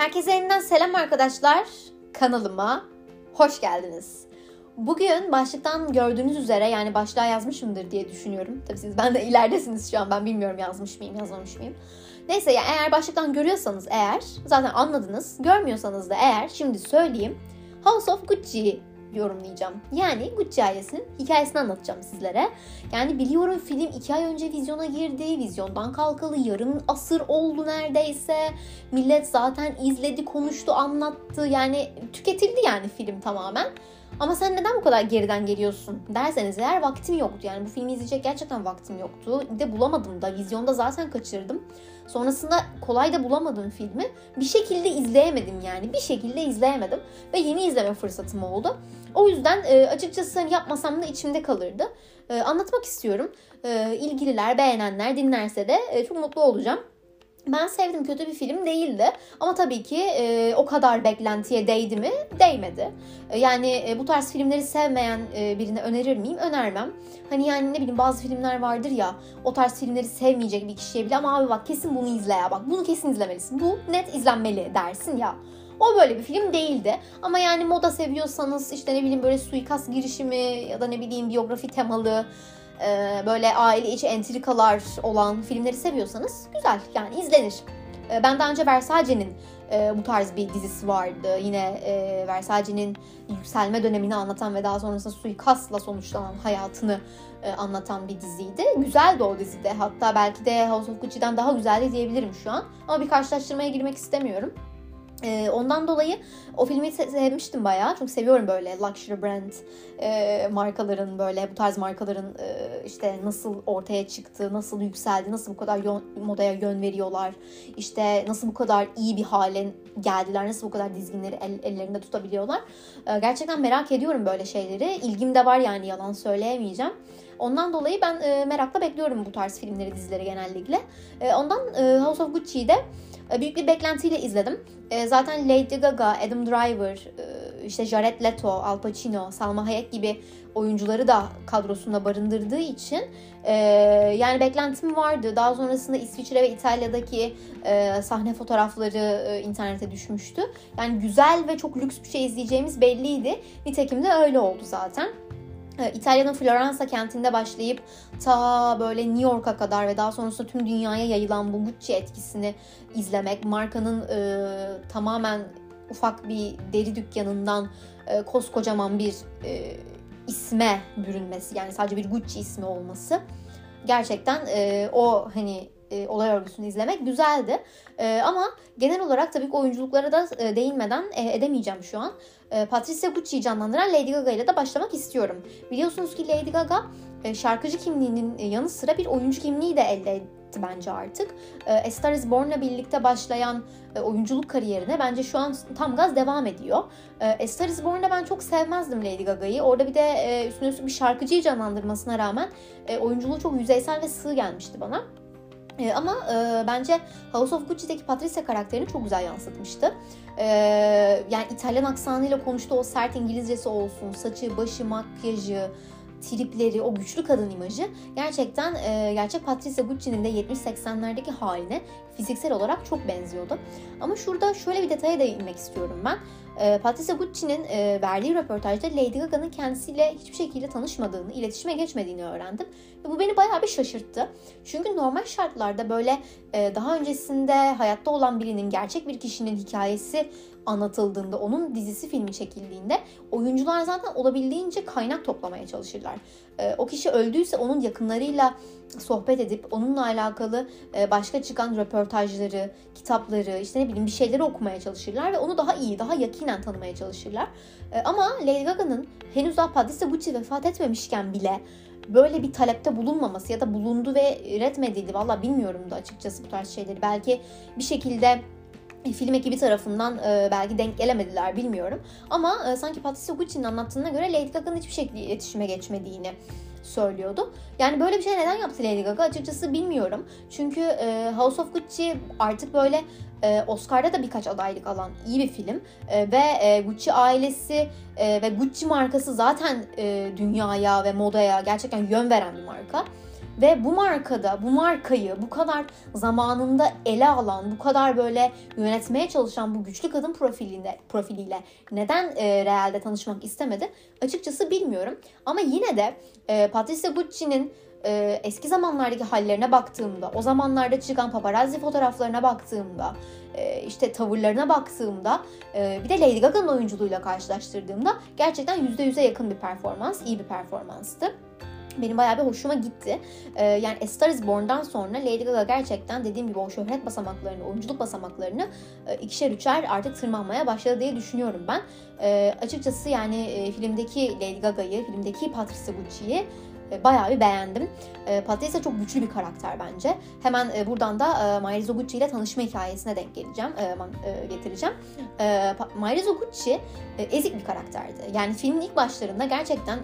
Herkese yeniden selam arkadaşlar. Kanalıma hoş geldiniz. Bugün başlıktan gördüğünüz üzere yani başlığa yazmışımdır diye düşünüyorum. Tabii siz ben de ileridesiniz şu an. Ben bilmiyorum yazmış mıyım, yazmamış mıyım. Neyse yani eğer başlıktan görüyorsanız eğer zaten anladınız. Görmüyorsanız da eğer şimdi söyleyeyim. House of Gucci yorumlayacağım. Yani Gucci ailesinin hikayesini anlatacağım sizlere. Yani biliyorum film iki ay önce vizyona girdi. Vizyondan kalkalı yarım asır oldu neredeyse. Millet zaten izledi, konuştu, anlattı. Yani tüketildi yani film tamamen. Ama sen neden bu kadar geriden geliyorsun derseniz eğer vaktim yoktu. Yani bu filmi izleyecek gerçekten vaktim yoktu. De bulamadım da. Vizyonda zaten kaçırdım. Sonrasında kolay da bulamadım filmi. Bir şekilde izleyemedim yani. Bir şekilde izleyemedim. Ve yeni izleme fırsatım oldu. O yüzden e, açıkçası hani yapmasam da içimde kalırdı. E, anlatmak istiyorum. E, ilgililer, beğenenler dinlerse de e, çok mutlu olacağım. Ben sevdim kötü bir film değildi ama tabii ki e, o kadar beklentiye değdi mi? Değmedi. E, yani e, bu tarz filmleri sevmeyen e, birine önerir miyim? Önermem. Hani yani ne bileyim bazı filmler vardır ya o tarz filmleri sevmeyecek bir kişiye bile ama abi bak kesin bunu izle ya bak bunu kesin izlemelisin. Bu net izlenmeli dersin ya. O böyle bir film değildi. Ama yani moda seviyorsanız işte ne bileyim böyle suikast girişimi ya da ne bileyim biyografi temalı e, böyle aile içi entrikalar olan filmleri seviyorsanız güzel yani izlenir. E, ben daha önce Versace'nin e, bu tarz bir dizisi vardı. Yine Versace'nin yükselme dönemini anlatan ve daha sonrasında suikastla sonuçlanan hayatını anlatan bir diziydi. Güzeldi o dizide. Hatta belki de House of Gucci'den daha güzeldi diyebilirim şu an. Ama bir karşılaştırmaya girmek istemiyorum. Ee, ondan dolayı o filmi sevmiştim bayağı. Çok seviyorum böyle luxury brand e, markaların böyle bu tarz markaların e, işte nasıl ortaya çıktı, nasıl yükseldi, nasıl bu kadar yön, modaya yön veriyorlar. işte nasıl bu kadar iyi bir hale geldiler, nasıl bu kadar dizginleri el, ellerinde tutabiliyorlar. E, gerçekten merak ediyorum böyle şeyleri. İlgim de var yani yalan söyleyemeyeceğim. Ondan dolayı ben e, merakla bekliyorum bu tarz filmleri, dizileri genellikle. E, ondan e, House of Gucci'yi de e, büyük bir beklentiyle izledim. E, zaten Lady Gaga, Adam Driver, e, işte Jared Leto, Al Pacino, Salma Hayek gibi oyuncuları da kadrosunda barındırdığı için yani beklentim vardı. Daha sonrasında İsviçre ve İtalya'daki sahne fotoğrafları internete düşmüştü. Yani güzel ve çok lüks bir şey izleyeceğimiz belliydi. Nitekim de öyle oldu zaten. İtalya'nın Floransa kentinde başlayıp ta böyle New York'a kadar ve daha sonrasında tüm dünyaya yayılan bu Gucci etkisini izlemek, markanın e, tamamen ufak bir deri dükkanından e, koskocaman bir e, isme bürünmesi yani sadece bir Gucci ismi olması gerçekten e, o hani e, olay örgüsünü izlemek güzeldi. E, ama genel olarak tabii ki oyunculuklara da e, değinmeden e, edemeyeceğim şu an. E, Patricia Gucci'yi canlandıran Lady Gaga ile de başlamak istiyorum. Biliyorsunuz ki Lady Gaga e, şarkıcı kimliğinin e, yanı sıra bir oyuncu kimliği de elde etti bence artık. A Star Is Born'la birlikte başlayan oyunculuk kariyerine bence şu an tam gaz devam ediyor. A Star Is Born'da ben çok sevmezdim Lady Gaga'yı. Orada bir de üstüne üstlük bir şarkıcıyı canlandırmasına rağmen oyunculuğu çok yüzeysel ve sığ gelmişti bana. E, ama e, bence House of Gucci'deki Patricia karakterini çok güzel yansıtmıştı. E, yani İtalyan aksanıyla konuştuğu o sert İngilizcesi olsun, saçı, başı, makyajı, tripleri, o güçlü kadın imajı gerçekten e, gerçek Patricia Gucci'nin de 70-80'lerdeki haline fiziksel olarak çok benziyordu. Ama şurada şöyle bir detaya değinmek istiyorum ben. E, Patricia Gucci'nin e, verdiği röportajda Lady Gaga'nın kendisiyle hiçbir şekilde tanışmadığını, iletişime geçmediğini öğrendim. Ve bu beni bayağı bir şaşırttı. Çünkü normal şartlarda böyle e, daha öncesinde hayatta olan birinin, gerçek bir kişinin hikayesi anlatıldığında, onun dizisi filmi çekildiğinde oyuncular zaten olabildiğince kaynak toplamaya çalışırlar. E, o kişi öldüyse onun yakınlarıyla sohbet edip onunla alakalı e, başka çıkan röportajları, kitapları, işte ne bileyim bir şeyleri okumaya çalışırlar ve onu daha iyi, daha yakinen tanımaya çalışırlar. E, ama Lady Gaga'nın henüz daha Patricia Gucci vefat etmemişken bile böyle bir talepte bulunmaması ya da bulundu ve reddedildi. Valla bilmiyorum da açıkçası bu tarz şeyleri. Belki bir şekilde film ekibi tarafından e, belki denk gelemediler bilmiyorum. Ama e, sanki Patricia Gucci'nin anlattığına göre Lady Gaga'nın hiçbir şekilde iletişime geçmediğini söylüyordu. Yani böyle bir şey neden yaptı Lady Gaga açıkçası bilmiyorum. Çünkü e, House of Gucci artık böyle e, Oscar'da da birkaç adaylık alan iyi bir film e, ve e, Gucci ailesi e, ve Gucci markası zaten e, dünyaya ve modaya gerçekten yön veren bir marka. Ve bu markada, bu markayı bu kadar zamanında ele alan, bu kadar böyle yönetmeye çalışan bu güçlü kadın profiliyle, profiliyle neden e, realde tanışmak istemedi? Açıkçası bilmiyorum. Ama yine de e, Patricia Gucci'nin e, eski zamanlardaki hallerine baktığımda, o zamanlarda çıkan paparazzi fotoğraflarına baktığımda, e, işte tavırlarına baktığımda, e, bir de Lady Gaga'nın oyunculuğuyla karşılaştırdığımda gerçekten %100'e yakın bir performans, iyi bir performanstı benim bayağı bir hoşuma gitti. Ee, yani A Star Is Born'dan sonra Lady Gaga gerçekten dediğim gibi o şöhret basamaklarını, oyunculuk basamaklarını e, ikişer üçer artık tırmanmaya başladı diye düşünüyorum ben. E, açıkçası yani e, filmdeki Lady Gaga'yı, filmdeki Patricia Gucci'yi e, bayağı bir beğendim. E, Patricia çok güçlü bir karakter bence. Hemen e, buradan da e, Mayrizo Gucci ile tanışma hikayesine denk geleceğim, e, getireceğim. E, e, ezik bir karakterdi. Yani filmin ilk başlarında gerçekten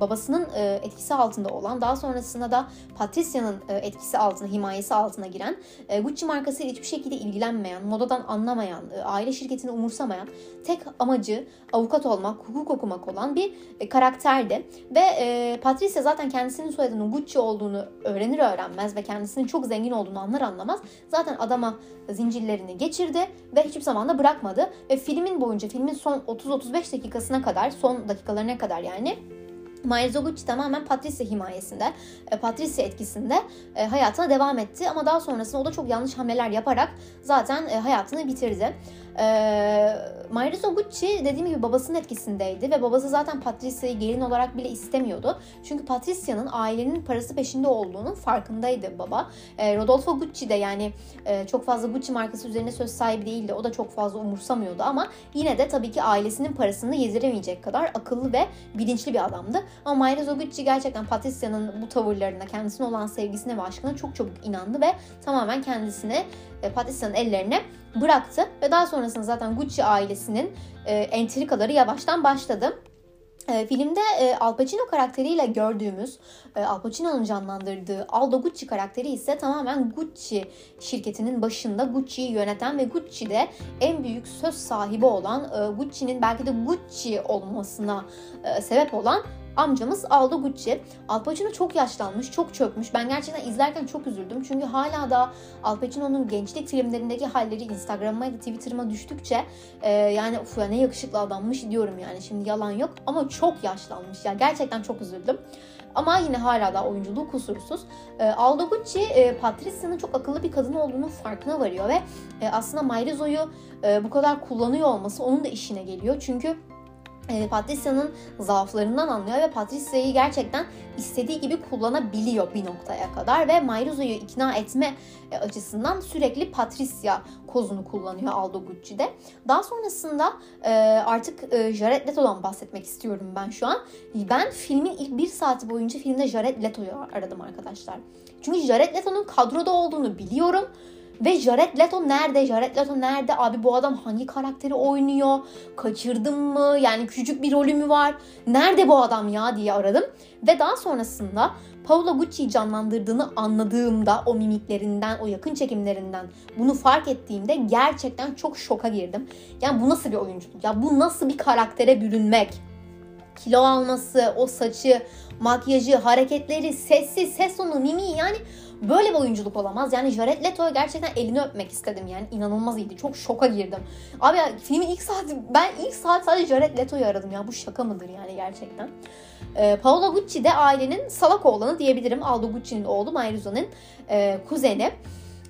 babasının etkisi altında olan, daha sonrasında da Patricia'nın e, etkisi altına, himayesi altına giren, e, Gucci markasıyla hiçbir şekilde ilgilenmeyen, modadan anlamayan, aile şirketini umursamayan, tek amacı avukat olmak, hukuk okumak olan bir karakterdi. Ve e, Patricia zaten kendisinin soyadının Gucci olduğunu öğrenir öğrenmez ve kendisinin çok zengin olduğunu anlar anlamaz zaten adama zincirlerini geçirdi ve hiçbir zaman da bırakmadı. Ve filmin boyunca, filmin son 30-35 dakikasına kadar, son dakikalarına kadar yani Miles Oguchi tamamen Patricia himayesinde, e, Patricia etkisinde e, hayatına devam etti. Ama daha sonrasında o da çok yanlış hamleler yaparak zaten e, hayatını bitirdi. E, Mayris Oguchi dediğim gibi babasının etkisindeydi ve babası zaten Patricia'yı gelin olarak bile istemiyordu. Çünkü Patricia'nın ailenin parası peşinde olduğunun farkındaydı baba. E, Rodolfo Gucci de yani e, çok fazla Gucci markası üzerine söz sahibi değildi. O da çok fazla umursamıyordu ama yine de tabii ki ailesinin parasını yediremeyecek kadar akıllı ve bilinçli bir adamdı. Ama Mayris Oguchi gerçekten Patricia'nın bu tavırlarına, kendisine olan sevgisine ve aşkına çok çabuk inandı ve tamamen kendisini Patricia'nın ellerine bıraktı ve daha sonrasında zaten Gucci ailesinin e, entrikaları yavaştan başladı. E, filmde e, Al Pacino karakteriyle gördüğümüz, e, Al Pacino'nun canlandırdığı Aldo Gucci karakteri ise tamamen Gucci şirketinin başında Gucci'yi yöneten ve Gucci'de en büyük söz sahibi olan, e, Gucci'nin belki de Gucci olmasına e, sebep olan amcamız Aldo Gucci. Al Pacino çok yaşlanmış, çok çökmüş. Ben gerçekten izlerken çok üzüldüm. Çünkü hala da Al Pacino'nun gençlik filmlerindeki halleri da Twitter'ıma düştükçe e, yani uf ya ne yakışıklı adammış diyorum yani. Şimdi yalan yok ama çok yaşlanmış. Ya gerçekten çok üzüldüm. Ama yine hala da oyunculuğu kusursuz. E, Aldo Gucci e, Patricia'nın çok akıllı bir kadın olduğunun farkına varıyor ve e, aslında Mayrizo'yu e, bu kadar kullanıyor olması onun da işine geliyor. Çünkü e, Patricia'nın zaaflarından anlıyor ve Patricia'yı gerçekten istediği gibi kullanabiliyor bir noktaya kadar ve Mayruzo'yu ikna etme e, açısından sürekli Patricia kozunu kullanıyor Aldo Gucci'de. Daha sonrasında e, artık e, Jared Leto'dan bahsetmek istiyorum ben şu an. Ben filmin ilk bir saati boyunca filmde Jared Leto'yu aradım arkadaşlar. Çünkü Jared Leto'nun kadroda olduğunu biliyorum ve Jared Leto nerede? Jared Leto nerede? Abi bu adam hangi karakteri oynuyor? Kaçırdım mı? Yani küçük bir rolü mü var? Nerede bu adam ya diye aradım. Ve daha sonrasında Paolo Gucci'yi canlandırdığını anladığımda o mimiklerinden, o yakın çekimlerinden bunu fark ettiğimde gerçekten çok şoka girdim. Yani bu nasıl bir oyunculuk? Ya bu nasıl bir karaktere bürünmek? Kilo alması, o saçı, makyajı, hareketleri, sesi, ses tonu, mimiği yani Böyle bir oyunculuk olamaz. Yani Jared Leto'ya gerçekten elini öpmek istedim yani. inanılmaz iyiydi. Çok şoka girdim. Abi ya, filmin ilk saati ben ilk saat sadece Jared Leto'yu aradım ya. Bu şaka mıdır yani gerçekten. Ee, Paolo Gucci de ailenin salak oğlanı diyebilirim. Aldo Gucci'nin oğlu Mayruza'nın e, kuzeni.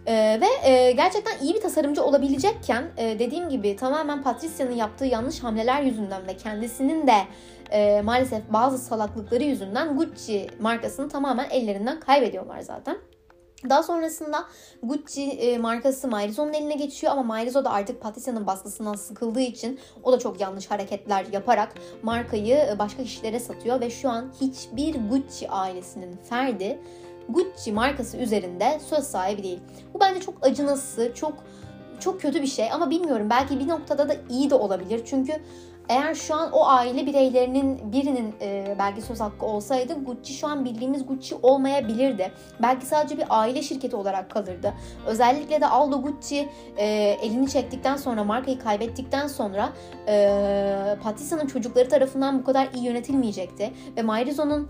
Ee, ve e, gerçekten iyi bir tasarımcı olabilecekken e, dediğim gibi tamamen Patricia'nın yaptığı yanlış hamleler yüzünden ve kendisinin de e, maalesef bazı salaklıkları yüzünden Gucci markasını tamamen ellerinden kaybediyorlar zaten. Daha sonrasında Gucci e, markası Mairizo'nun eline geçiyor ama Mairizo da artık Patricia'nın baskısından sıkıldığı için o da çok yanlış hareketler yaparak markayı e, başka kişilere satıyor ve şu an hiçbir Gucci ailesinin ferdi Gucci markası üzerinde söz sahibi değil. Bu bence çok acınası, çok çok kötü bir şey ama bilmiyorum belki bir noktada da iyi de olabilir. Çünkü eğer şu an o aile bireylerinin birinin e, belki söz hakkı olsaydı Gucci şu an bildiğimiz Gucci olmayabilirdi. Belki sadece bir aile şirketi olarak kalırdı. Özellikle de Aldo Gucci e, elini çektikten sonra markayı kaybettikten sonra e, Patricia'nın çocukları tarafından bu kadar iyi yönetilmeyecekti. Ve Mairizo'nun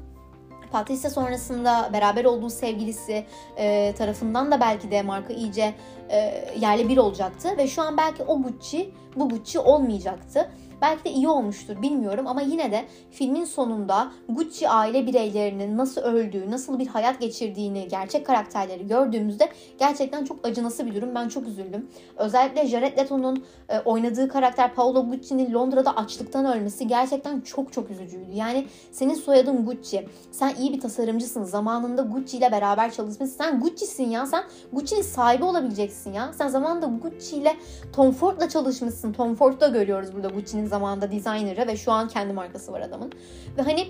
Patricia sonrasında beraber olduğu sevgilisi e, tarafından da belki de marka iyice e, yerle bir olacaktı. Ve şu an belki o Gucci bu Gucci olmayacaktı. Belki de iyi olmuştur bilmiyorum ama yine de filmin sonunda Gucci aile bireylerinin nasıl öldüğü, nasıl bir hayat geçirdiğini, gerçek karakterleri gördüğümüzde gerçekten çok acınası bir durum. Ben çok üzüldüm. Özellikle Jared Leto'nun e, oynadığı karakter Paolo Gucci'nin Londra'da açlıktan ölmesi gerçekten çok çok üzücüydü. Yani senin soyadın Gucci. Sen iyi bir tasarımcısın. Zamanında Gucci ile beraber çalışmışsın. Sen Gucci'sin ya. Sen Gucci'nin sahibi olabileceksin ya. Sen zamanında Gucci ile Tom Ford'la çalışmışsın. Tom Ford'da görüyoruz burada Gucci'nin zamanında designer'ı ve şu an kendi markası var adamın. Ve hani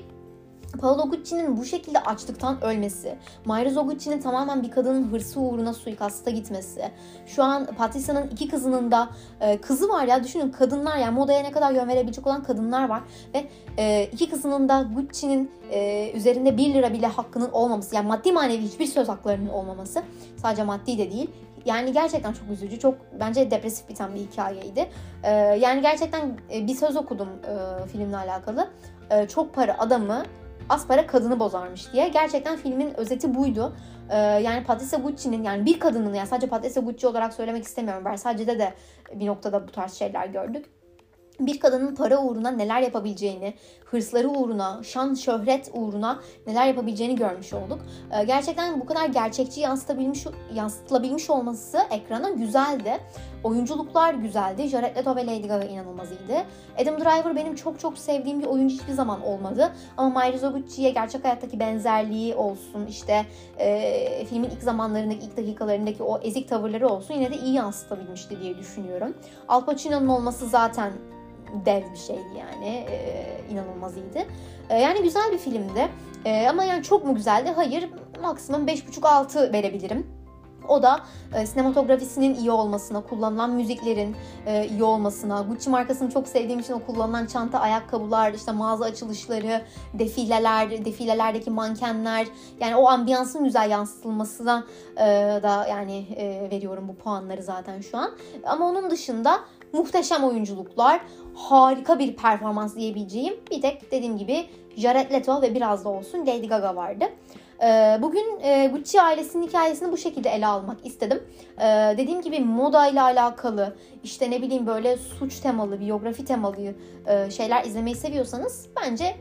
Paolo Gucci'nin bu şekilde açlıktan ölmesi, Mayra Gucci'nin tamamen bir kadının hırsı uğruna suikasta gitmesi, şu an Patricia'nın iki kızının da e, kızı var ya düşünün kadınlar yani modaya ne kadar yön verebilecek olan kadınlar var ve e, iki kızının da Gucci'nin e, üzerinde 1 lira bile hakkının olmaması yani maddi manevi hiçbir söz haklarının olmaması sadece maddi de değil yani gerçekten çok üzücü, çok bence depresif biten bir hikayeydi. Ee, yani gerçekten bir söz okudum e, filmle alakalı. E, çok para adamı, az para kadını bozarmış diye. Gerçekten filmin özeti buydu. E, yani Patricia Gucci'nin yani bir kadının yani sadece Patricia Gucci olarak söylemek istemiyorum. Versace'de de bir noktada bu tarz şeyler gördük bir kadının para uğruna neler yapabileceğini, hırsları uğruna, şan şöhret uğruna neler yapabileceğini görmüş olduk. Ee, gerçekten bu kadar gerçekçi yansıtabilmiş, yansıtılabilmiş olması ekrana güzeldi. Oyunculuklar güzeldi. Jared Leto ve Lady Gaga inanılmaz iyiydi. Adam Driver benim çok çok sevdiğim bir oyuncu hiçbir zaman olmadı. Ama Mayra Gucci'ye gerçek hayattaki benzerliği olsun, işte e, filmin ilk zamanlarındaki, ilk dakikalarındaki o ezik tavırları olsun yine de iyi yansıtabilmişti diye düşünüyorum. Al Pacino'nun olması zaten dev bir şeydi yani. E, inanılmaz iyiydi. E, yani güzel bir filmdi. E, ama yani çok mu güzeldi? Hayır. Maksimum 5.5-6 verebilirim. O da e, sinematografisinin iyi olmasına, kullanılan müziklerin e, iyi olmasına, Gucci markasını çok sevdiğim için o kullanılan çanta, ayakkabılar, işte mağaza açılışları, defileler, defilelerdeki mankenler, yani o ambiyansın güzel yansıtılmasına e, da yani e, veriyorum bu puanları zaten şu an. Ama onun dışında muhteşem oyunculuklar, harika bir performans diyebileceğim bir tek dediğim gibi Jared Leto ve biraz da olsun Lady Gaga vardı. Ee, bugün e, Gucci ailesinin hikayesini bu şekilde ele almak istedim. Ee, dediğim gibi moda ile alakalı, işte ne bileyim böyle suç temalı, biyografi temalı e, şeyler izlemeyi seviyorsanız bence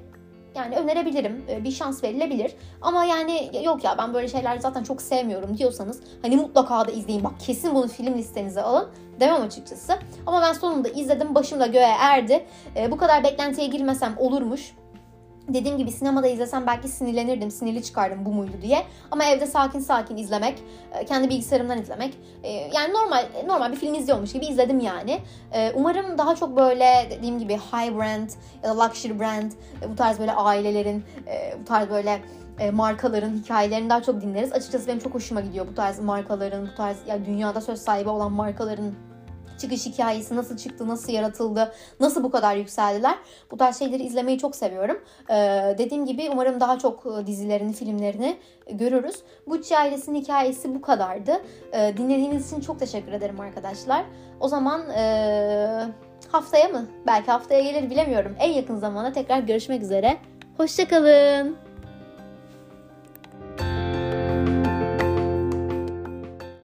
yani önerebilirim. Ee, bir şans verilebilir. Ama yani yok ya ben böyle şeyler zaten çok sevmiyorum diyorsanız hani mutlaka da izleyin. Bak kesin bunu film listenize alın. Demem açıkçası. Ama ben sonunda izledim. Başım da göğe erdi. bu kadar beklentiye girmesem olurmuş Dediğim gibi sinemada izlesem belki sinirlenirdim, sinirli çıkardım bu muydu diye. Ama evde sakin sakin izlemek, e, kendi bilgisayarımdan izlemek. E, yani normal normal bir film izliyormuş gibi izledim yani. E, umarım daha çok böyle dediğim gibi high brand ya da luxury brand bu tarz böyle ailelerin, bu tarz böyle markaların hikayelerini daha çok dinleriz. Açıkçası benim çok hoşuma gidiyor bu tarz markaların, bu tarz yani dünyada söz sahibi olan markaların çıkış hikayesi nasıl çıktı, nasıl yaratıldı, nasıl bu kadar yükseldiler. Bu tarz şeyleri izlemeyi çok seviyorum. Ee, dediğim gibi umarım daha çok e, dizilerini, filmlerini görürüz. Gucci ailesinin hikayesi bu kadardı. Ee, dinlediğiniz için çok teşekkür ederim arkadaşlar. O zaman e, haftaya mı? Belki haftaya gelir bilemiyorum. En yakın zamanda tekrar görüşmek üzere. Hoşçakalın.